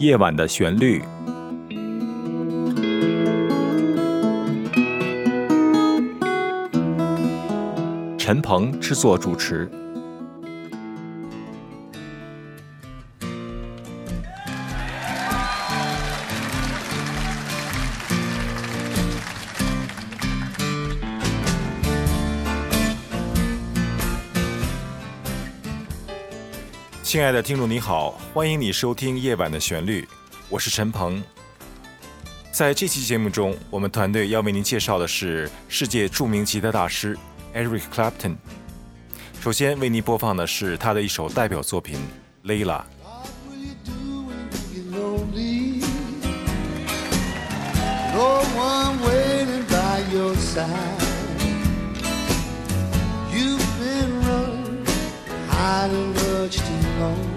夜晚的旋律，陈鹏制作主持。亲爱的听众，你好，欢迎你收听《夜晚的旋律》，我是陈鹏。在这期节目中，我们团队要为您介绍的是世界著名吉他大师 Eric Clapton。首先为您播放的是他的一首代表作品《Layla》。alone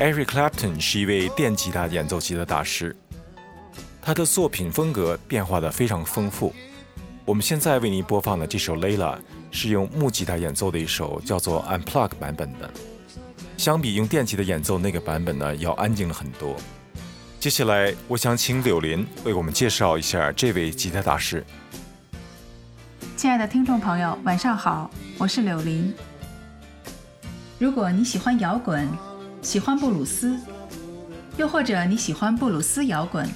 Eric Clapton 是一位电吉他演奏级的大师，他的作品风格变化的非常丰富。我们现在为您播放的这首《Layla》是用木吉他演奏的一首叫做 Unplug 版本的，相比用电吉他演奏那个版本呢，要安静了很多。接下来，我想请柳林为我们介绍一下这位吉他大师。亲爱的听众朋友，晚上好，我是柳林。如果你喜欢摇滚，喜欢布鲁斯，又或者你喜欢布鲁斯摇滚，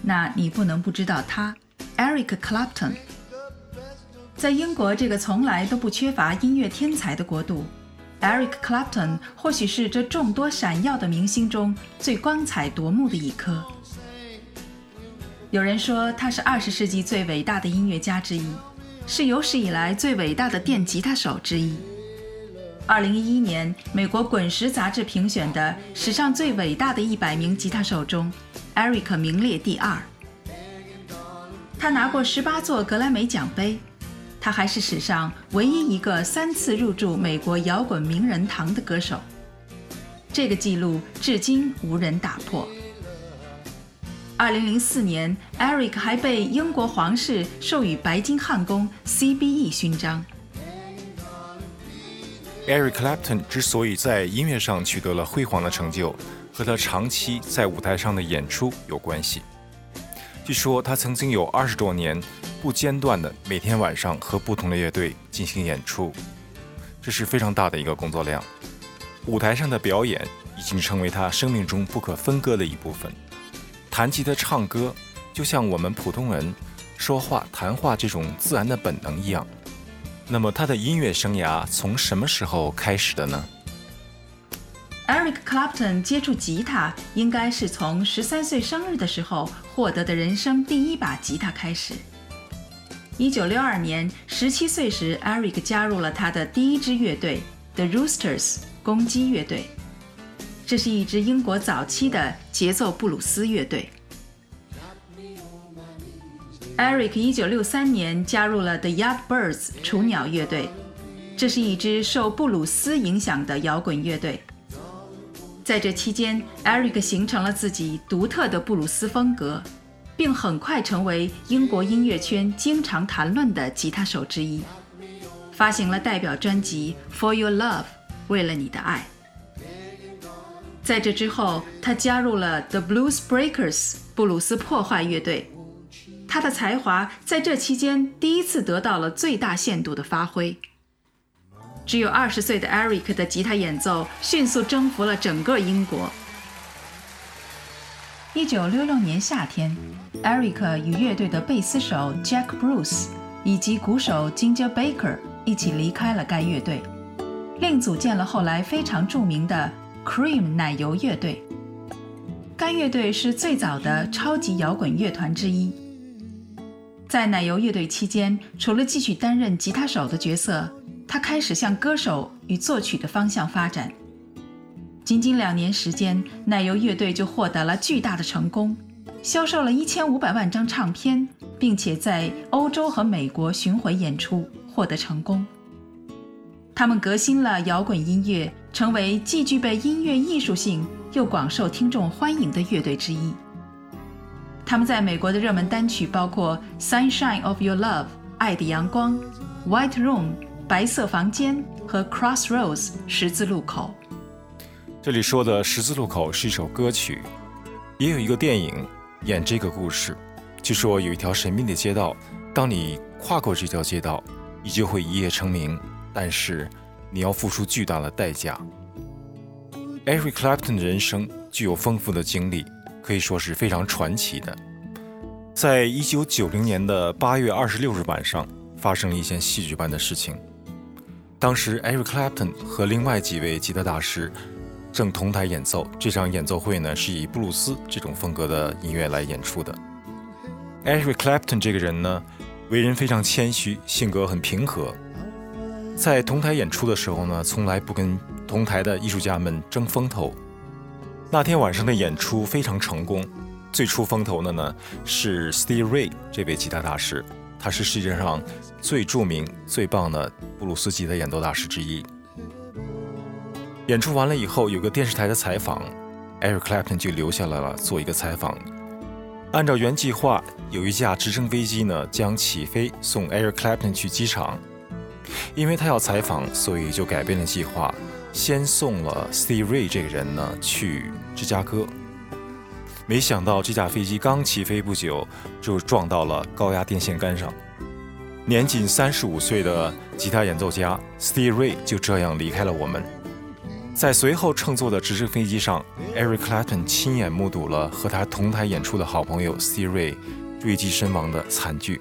那你不能不知道他，Eric Clapton。在英国这个从来都不缺乏音乐天才的国度，Eric Clapton 或许是这众多闪耀的明星中最光彩夺目的一颗。有人说他是二十世纪最伟大的音乐家之一，是有史以来最伟大的电吉他手之一。二零一一年，美国《滚石》杂志评选的史上最伟大的一百名吉他手中，Eric 名列第二。他拿过十八座格莱美奖杯，他还是史上唯一一个三次入驻美国摇滚名人堂的歌手。这个记录至今无人打破。二零零四年，Eric 还被英国皇室授予白金汉宫 CBE 勋章。Eric Clapton 之所以在音乐上取得了辉煌的成就，和他长期在舞台上的演出有关系。据说他曾经有二十多年不间断的每天晚上和不同的乐队进行演出，这是非常大的一个工作量。舞台上的表演已经成为他生命中不可分割的一部分。弹吉他、唱歌，就像我们普通人说话、谈话这种自然的本能一样。那么他的音乐生涯从什么时候开始的呢？Eric Clapton 接触吉他应该是从十三岁生日的时候获得的人生第一把吉他开始。一九六二年，十七岁时，Eric 加入了他的第一支乐队 The Roosters 公鸡乐队，这是一支英国早期的节奏布鲁斯乐队。Eric 一九六三年加入了 The Yardbirds 雏鸟乐队，这是一支受布鲁斯影响的摇滚乐队。在这期间，Eric 形成了自己独特的布鲁斯风格，并很快成为英国音乐圈经常谈论的吉他手之一。发行了代表专辑《For Your Love》，为了你的爱。在这之后，他加入了 The Blues Breakers 布鲁斯破坏乐队。他的才华在这期间第一次得到了最大限度的发挥。只有二十岁的 Eric 的吉他演奏迅速征服了整个英国。一九六六年夏天，Eric 与乐队的贝斯手 Jack Bruce 以及鼓手 Ginger Baker 一起离开了该乐队，另组建了后来非常著名的 Cream 奶油乐队。该乐队是最早的超级摇滚乐团之一。在奶油乐队期间，除了继续担任吉他手的角色，他开始向歌手与作曲的方向发展。仅仅两年时间，奶油乐队就获得了巨大的成功，销售了一千五百万张唱片，并且在欧洲和美国巡回演出，获得成功。他们革新了摇滚音乐，成为既具备音乐艺术性又广受听众欢迎的乐队之一。他们在美国的热门单曲包括《Sunshine of Your Love》（爱的阳光）、《White Room》（白色房间）和《Crossroads》（十字路口）。这里说的十字路口是一首歌曲，也有一个电影演这个故事。据说有一条神秘的街道，当你跨过这条街道，你就会一夜成名，但是你要付出巨大的代价。Eric Clapton 的人生具有丰富的经历，可以说是非常传奇的。在一九九零年的八月二十六日晚上，发生了一件戏剧般的事情。当时，Eric Clapton 和另外几位吉他大师。正同台演奏，这场演奏会呢是以布鲁斯这种风格的音乐来演出的。Eric Clapton 这个人呢，为人非常谦虚，性格很平和。在同台演出的时候呢，从来不跟同台的艺术家们争风头。那天晚上的演出非常成功，最出风头的呢是 Steve Ray 这位吉他大师，他是世界上最著名、最棒的布鲁斯吉他演奏大师之一。演出完了以后，有个电视台的采访，Eric Clapton 就留下来了做一个采访。按照原计划，有一架直升飞机呢将起飞送 Eric Clapton 去机场，因为他要采访，所以就改变了计划，先送了 Steve Ray 这个人呢去芝加哥。没想到这架飞机刚起飞不久，就撞到了高压电线杆上，年仅三十五岁的吉他演奏家 Steve Ray 就这样离开了我们。在随后乘坐的直升飞机上，Eric Clapton 亲眼目睹了和他同台演出的好朋友 Steve Ray 坠机身亡的惨剧，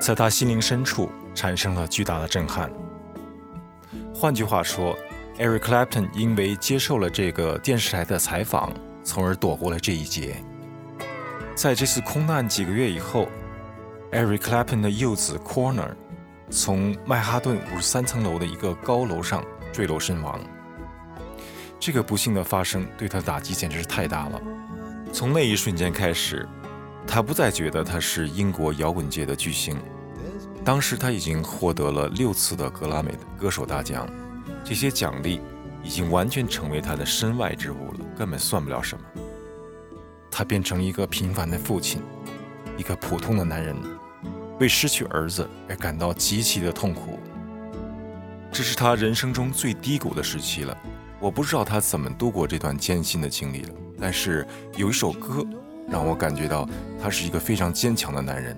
在他心灵深处产生了巨大的震撼。换句话说，Eric Clapton 因为接受了这个电视台的采访，从而躲过了这一劫。在这次空难几个月以后，Eric Clapton 的幼子 Corner 从曼哈顿五十三层楼的一个高楼上坠楼身亡。这个不幸的发生对他打击简直是太大了。从那一瞬间开始，他不再觉得他是英国摇滚界的巨星。当时他已经获得了六次的格莱美的歌手大奖，这些奖励已经完全成为他的身外之物了，根本算不了什么。他变成一个平凡的父亲，一个普通的男人，为失去儿子而感到极其的痛苦。这是他人生中最低谷的时期了。我不知道他怎么度过这段艰辛的经历了，但是有一首歌让我感觉到他是一个非常坚强的男人。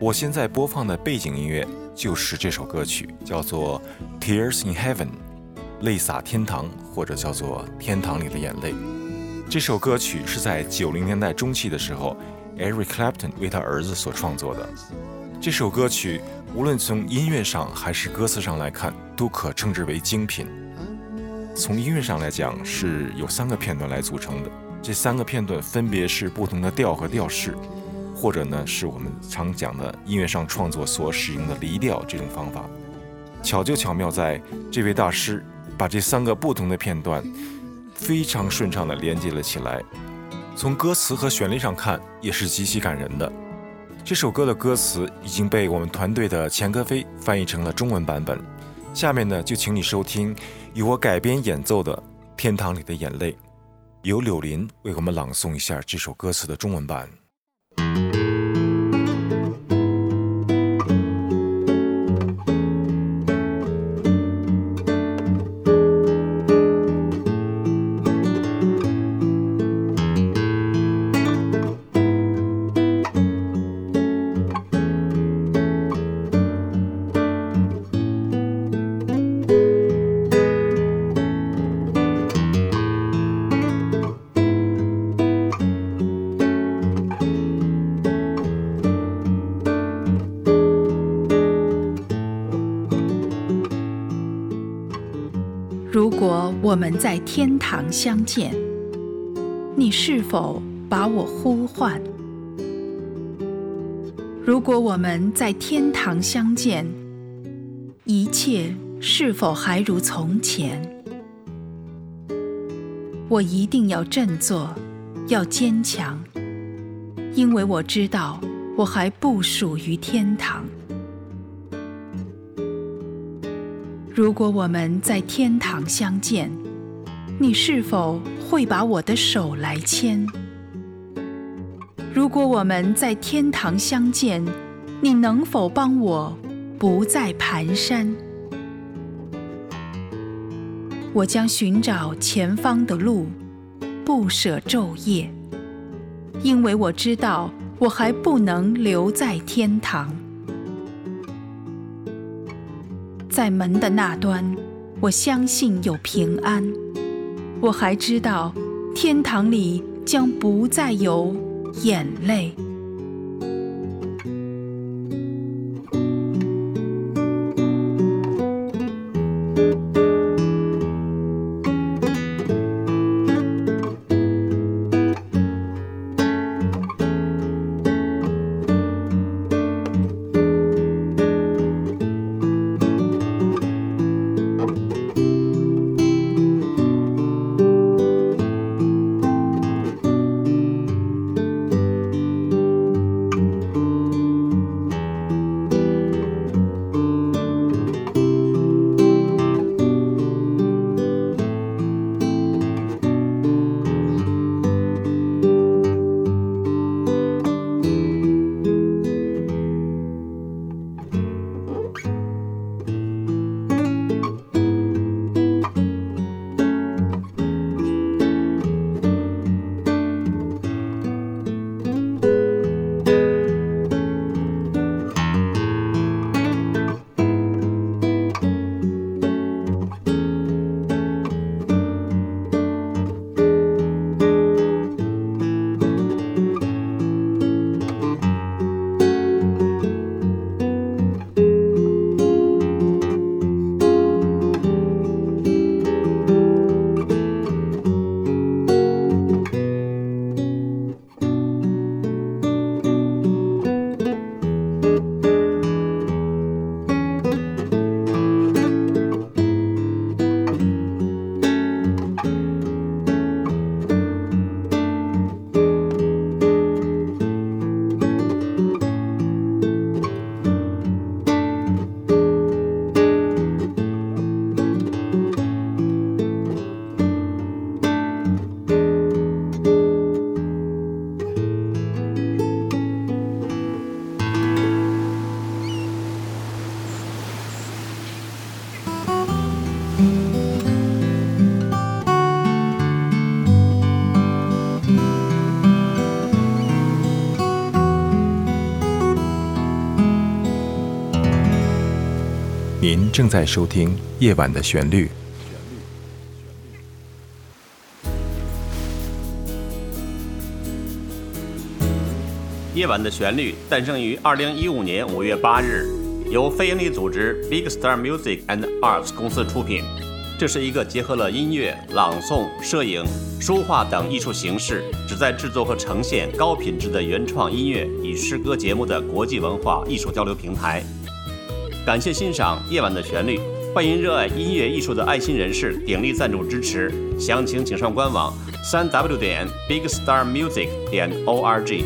我现在播放的背景音乐就是这首歌曲，叫做《Tears in Heaven》，泪洒天堂，或者叫做《天堂里的眼泪》。这首歌曲是在九零年代中期的时候，Eric Clapton 为他儿子所创作的。这首歌曲无论从音乐上还是歌词上来看，都可称之为精品。从音乐上来讲，是有三个片段来组成的。这三个片段分别是不同的调和调式，或者呢是我们常讲的音乐上创作所使用的离调这种方法。巧就巧妙在这位大师把这三个不同的片段非常顺畅地连接了起来。从歌词和旋律上看，也是极其感人的。这首歌的歌词已经被我们团队的钱科飞翻译成了中文版本。下面呢，就请你收听由我改编演奏的《天堂里的眼泪》，由柳林为我们朗诵一下这首歌词的中文版。我们在天堂相见，你是否把我呼唤？如果我们在天堂相见，一切是否还如从前？我一定要振作，要坚强，因为我知道我还不属于天堂。如果我们在天堂相见，你是否会把我的手来牵？如果我们在天堂相见，你能否帮我不再蹒跚？我将寻找前方的路，不舍昼夜，因为我知道我还不能留在天堂。在门的那端，我相信有平安。我还知道，天堂里将不再有眼泪。正在收听《夜晚的旋律》。夜晚的旋律诞生于二零一五年五月八日，由非营利组织 Big Star Music and Arts 公司出品。这是一个结合了音乐、朗诵、摄影、书画等艺术形式，旨在制作和呈现高品质的原创音乐与诗歌节目的国际文化艺术交流平台。感谢欣赏《夜晚的旋律》，欢迎热爱音乐艺术的爱心人士鼎力赞助支持。详情请上官网：三 w 点 bigstarmusic 点 org。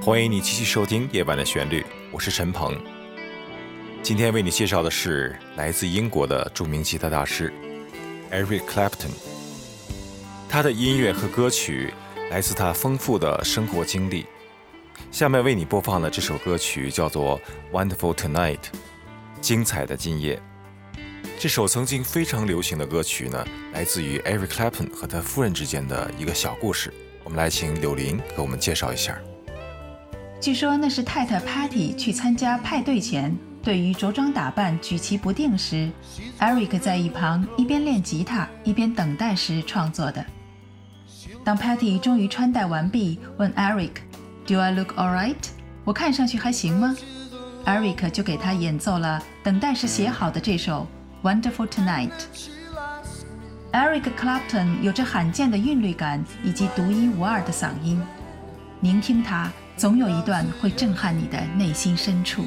欢迎你继续收听《夜晚的旋律》，我是陈鹏。今天为你介绍的是来自英国的著名吉他大师 Eric Clapton。他的音乐和歌曲来自他丰富的生活经历。下面为你播放的这首歌曲叫做《Wonderful Tonight》，精彩的今夜。这首曾经非常流行的歌曲呢，来自于 Eric Clapton 和他夫人之间的一个小故事。我们来请柳林给我们介绍一下。据说那是太太 Patty 去参加派对前，对于着装打扮举棋不定时，Eric 在一旁一边练吉他一边等待时创作的。当 Patty 终于穿戴完毕，问 Eric：“Do I look alright？” 我看上去还行吗？Eric 就给他演奏了等待时写好的这首《Wonderful Tonight》。Eric Clapton 有着罕见的韵律感以及独一无二的嗓音，聆听他。总有一段会震撼你的内心深处。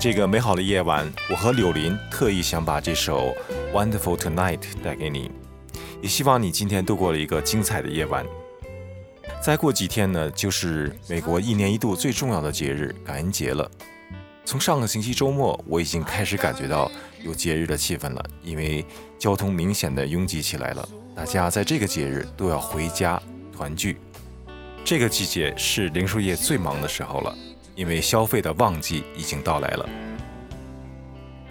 这个美好的夜晚，我和柳林特意想把这首《Wonderful Tonight》带给你，也希望你今天度过了一个精彩的夜晚。再过几天呢，就是美国一年一度最重要的节日——感恩节了。从上个星期周末，我已经开始感觉到有节日的气氛了，因为交通明显的拥挤起来了。大家在这个节日都要回家团聚。这个季节是零售业最忙的时候了。因为消费的旺季已经到来了。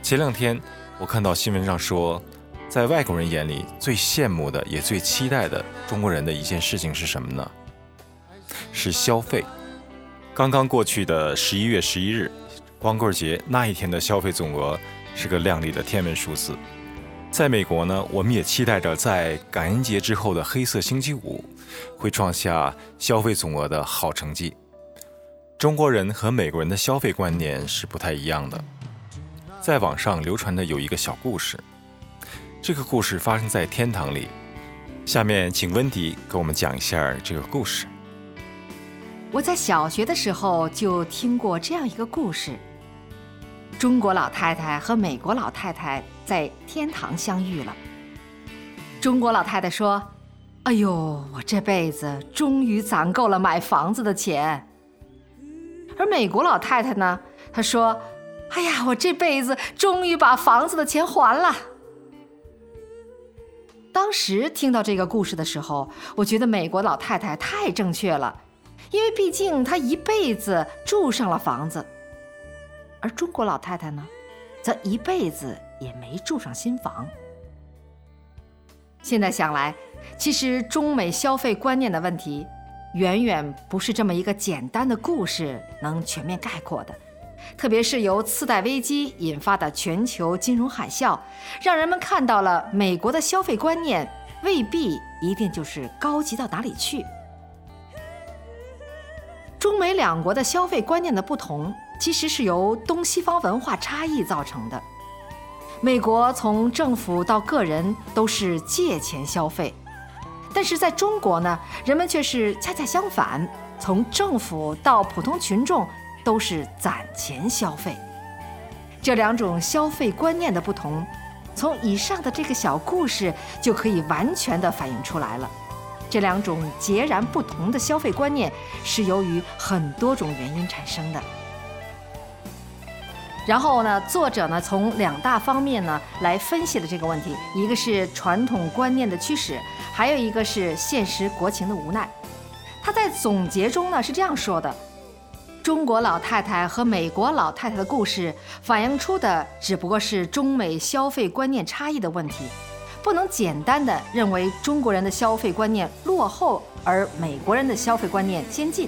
前两天我看到新闻上说，在外国人眼里最羡慕的也最期待的中国人的一件事情是什么呢？是消费。刚刚过去的十一月十一日，光棍节那一天的消费总额是个亮丽的天文数字。在美国呢，我们也期待着在感恩节之后的黑色星期五会创下消费总额的好成绩。中国人和美国人的消费观念是不太一样的。在网上流传的有一个小故事，这个故事发生在天堂里。下面请温迪给我们讲一下这个故事。我在小学的时候就听过这样一个故事：中国老太太和美国老太太在天堂相遇了。中国老太太说：“哎呦，我这辈子终于攒够了买房子的钱。”而美国老太太呢，她说：“哎呀，我这辈子终于把房子的钱还了。”当时听到这个故事的时候，我觉得美国老太太太正确了，因为毕竟她一辈子住上了房子，而中国老太太呢，则一辈子也没住上新房。现在想来，其实中美消费观念的问题。远远不是这么一个简单的故事能全面概括的，特别是由次贷危机引发的全球金融海啸，让人们看到了美国的消费观念未必一定就是高级到哪里去。中美两国的消费观念的不同，其实是由东西方文化差异造成的。美国从政府到个人都是借钱消费。但是在中国呢，人们却是恰恰相反，从政府到普通群众都是攒钱消费。这两种消费观念的不同，从以上的这个小故事就可以完全的反映出来了。这两种截然不同的消费观念是由于很多种原因产生的。然后呢，作者呢从两大方面呢来分析了这个问题，一个是传统观念的驱使，还有一个是现实国情的无奈。他在总结中呢是这样说的：中国老太太和美国老太太的故事反映出的只不过是中美消费观念差异的问题，不能简单的认为中国人的消费观念落后，而美国人的消费观念先进。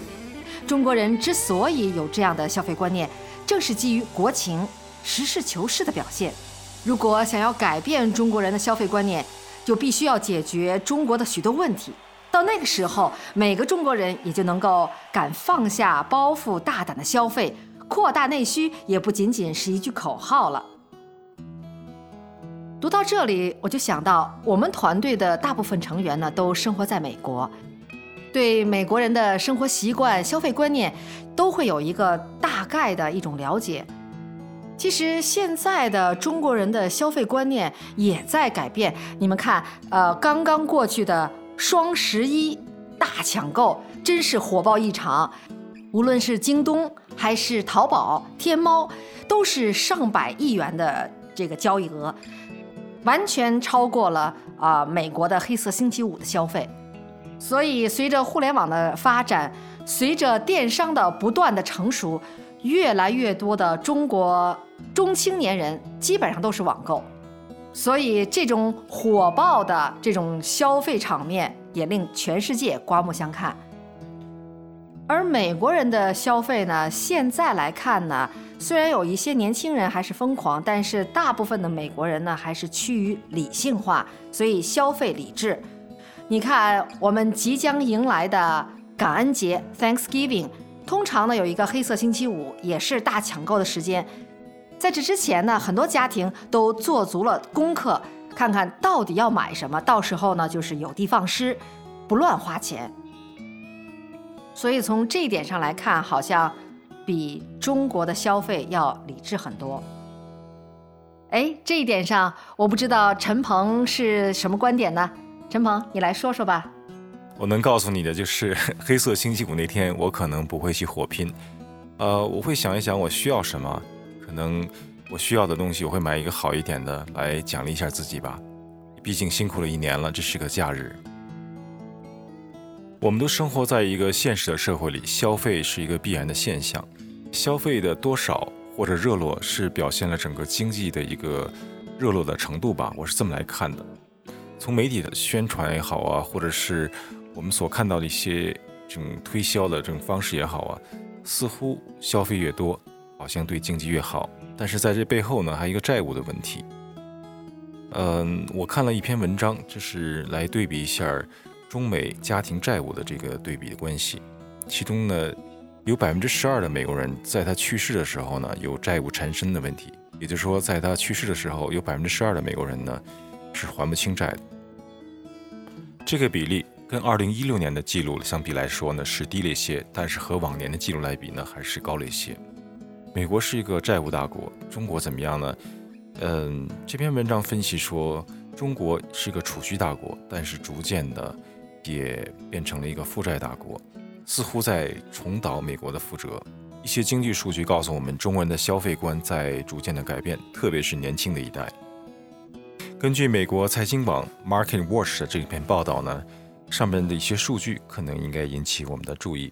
中国人之所以有这样的消费观念，正是基于国情、实事求是的表现。如果想要改变中国人的消费观念，就必须要解决中国的许多问题。到那个时候，每个中国人也就能够敢放下包袱，大胆的消费，扩大内需，也不仅仅是一句口号了。读到这里，我就想到我们团队的大部分成员呢都生活在美国，对美国人的生活习惯、消费观念都会有一个大概的一种了解。其实现在的中国人的消费观念也在改变。你们看，呃，刚刚过去的双十一大抢购真是火爆异常，无论是京东还是淘宝、天猫，都是上百亿元的这个交易额，完全超过了啊、美国的黑色星期五的消费。所以，随着互联网的发展，随着电商的不断的成熟，越来越多的中国中青年人基本上都是网购，所以这种火爆的这种消费场面也令全世界刮目相看。而美国人的消费呢，现在来看呢，虽然有一些年轻人还是疯狂，但是大部分的美国人呢还是趋于理性化，所以消费理智。你看，我们即将迎来的感恩节 （Thanksgiving），通常呢有一个黑色星期五，也是大抢购的时间。在这之前呢，很多家庭都做足了功课，看看到底要买什么，到时候呢就是有的放矢，不乱花钱。所以从这一点上来看，好像比中国的消费要理智很多。哎，这一点上，我不知道陈鹏是什么观点呢？陈鹏，你来说说吧。我能告诉你的就是，黑色星期五那天我可能不会去火拼，呃，我会想一想我需要什么，可能我需要的东西我会买一个好一点的来奖励一下自己吧。毕竟辛苦了一年了，这是个假日。我们都生活在一个现实的社会里，消费是一个必然的现象，消费的多少或者热络是表现了整个经济的一个热络的程度吧，我是这么来看的。从媒体的宣传也好啊，或者是我们所看到的一些这种推销的这种方式也好啊，似乎消费越多，好像对经济越好。但是在这背后呢，还有一个债务的问题。嗯，我看了一篇文章，就是来对比一下中美家庭债务的这个对比的关系。其中呢，有百分之十二的美国人在他去世的时候呢，有债务缠身的问题。也就是说，在他去世的时候，有百分之十二的美国人呢是还不清债的。这个比例跟二零一六年的记录相比来说呢是低了一些，但是和往年的记录来比呢还是高了一些。美国是一个债务大国，中国怎么样呢？嗯，这篇文章分析说，中国是一个储蓄大国，但是逐渐的也变成了一个负债大国，似乎在重蹈美国的覆辙。一些经济数据告诉我们，中国人的消费观在逐渐的改变，特别是年轻的一代。根据美国财经网 Market Watch 的这篇报道呢，上面的一些数据可能应该引起我们的注意。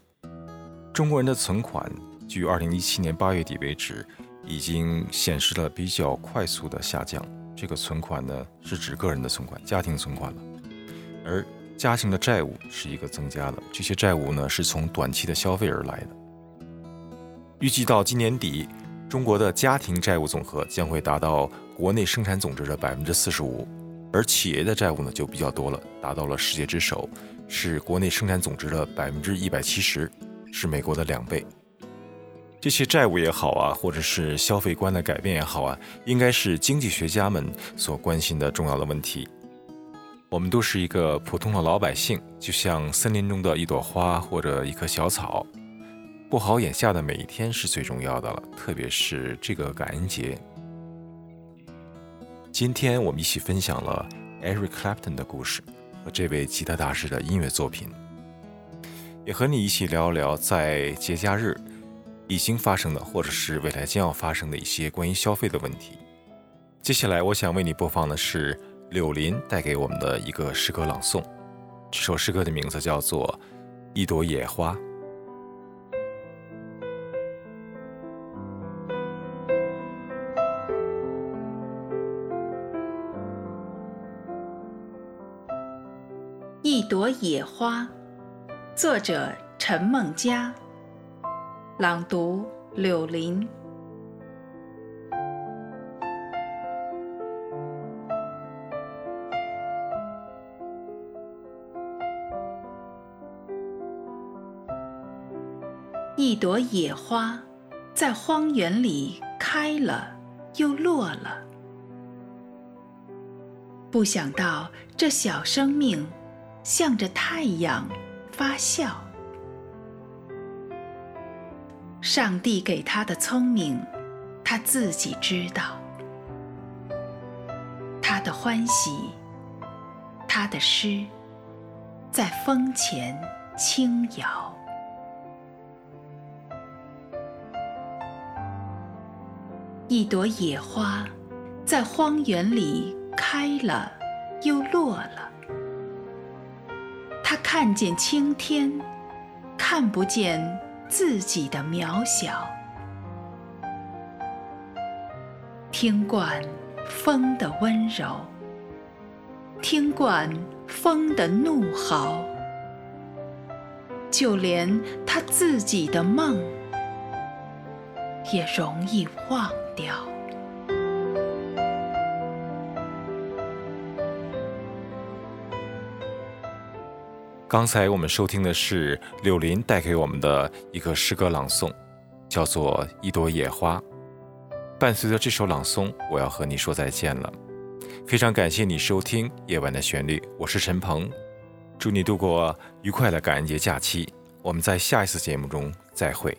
中国人的存款，距2017年8月底为止，已经显示了比较快速的下降。这个存款呢，是指个人的存款、家庭存款了，而家庭的债务是一个增加的。这些债务呢，是从短期的消费而来的。预计到今年底，中国的家庭债务总和将会达到国内生产总值的百分之四十五，而企业的债务呢就比较多了，达到了世界之首，是国内生产总值的百分之一百七十，是美国的两倍。这些债务也好啊，或者是消费观的改变也好啊，应该是经济学家们所关心的重要的问题。我们都是一个普通的老百姓，就像森林中的一朵花或者一棵小草。过好眼下的每一天是最重要的了，特别是这个感恩节。今天我们一起分享了 Eric Clapton 的故事和这位吉他大师的音乐作品，也和你一起聊聊在节假日已经发生的，或者是未来将要发生的一些关于消费的问题。接下来，我想为你播放的是柳林带给我们的一个诗歌朗诵，这首诗歌的名字叫做《一朵野花》。朵野花，作者陈梦佳，朗读柳林。一朵野花，在荒原里开了又落了，不想到这小生命向着太阳发笑。上帝给他的聪明，他自己知道。他的欢喜，他的诗，在风前轻摇。一朵野花，在荒原里开了，又落了。他看见青天，看不见自己的渺小。听惯。风的温柔，听惯风的怒嚎，就连他自己的梦也容易忘掉。刚才我们收听的是柳林带给我们的一个诗歌朗诵，叫做《一朵野花》。伴随着这首朗诵，我要和你说再见了。非常感谢你收听《夜晚的旋律》，我是陈鹏，祝你度过愉快的感恩节假期。我们在下一次节目中再会。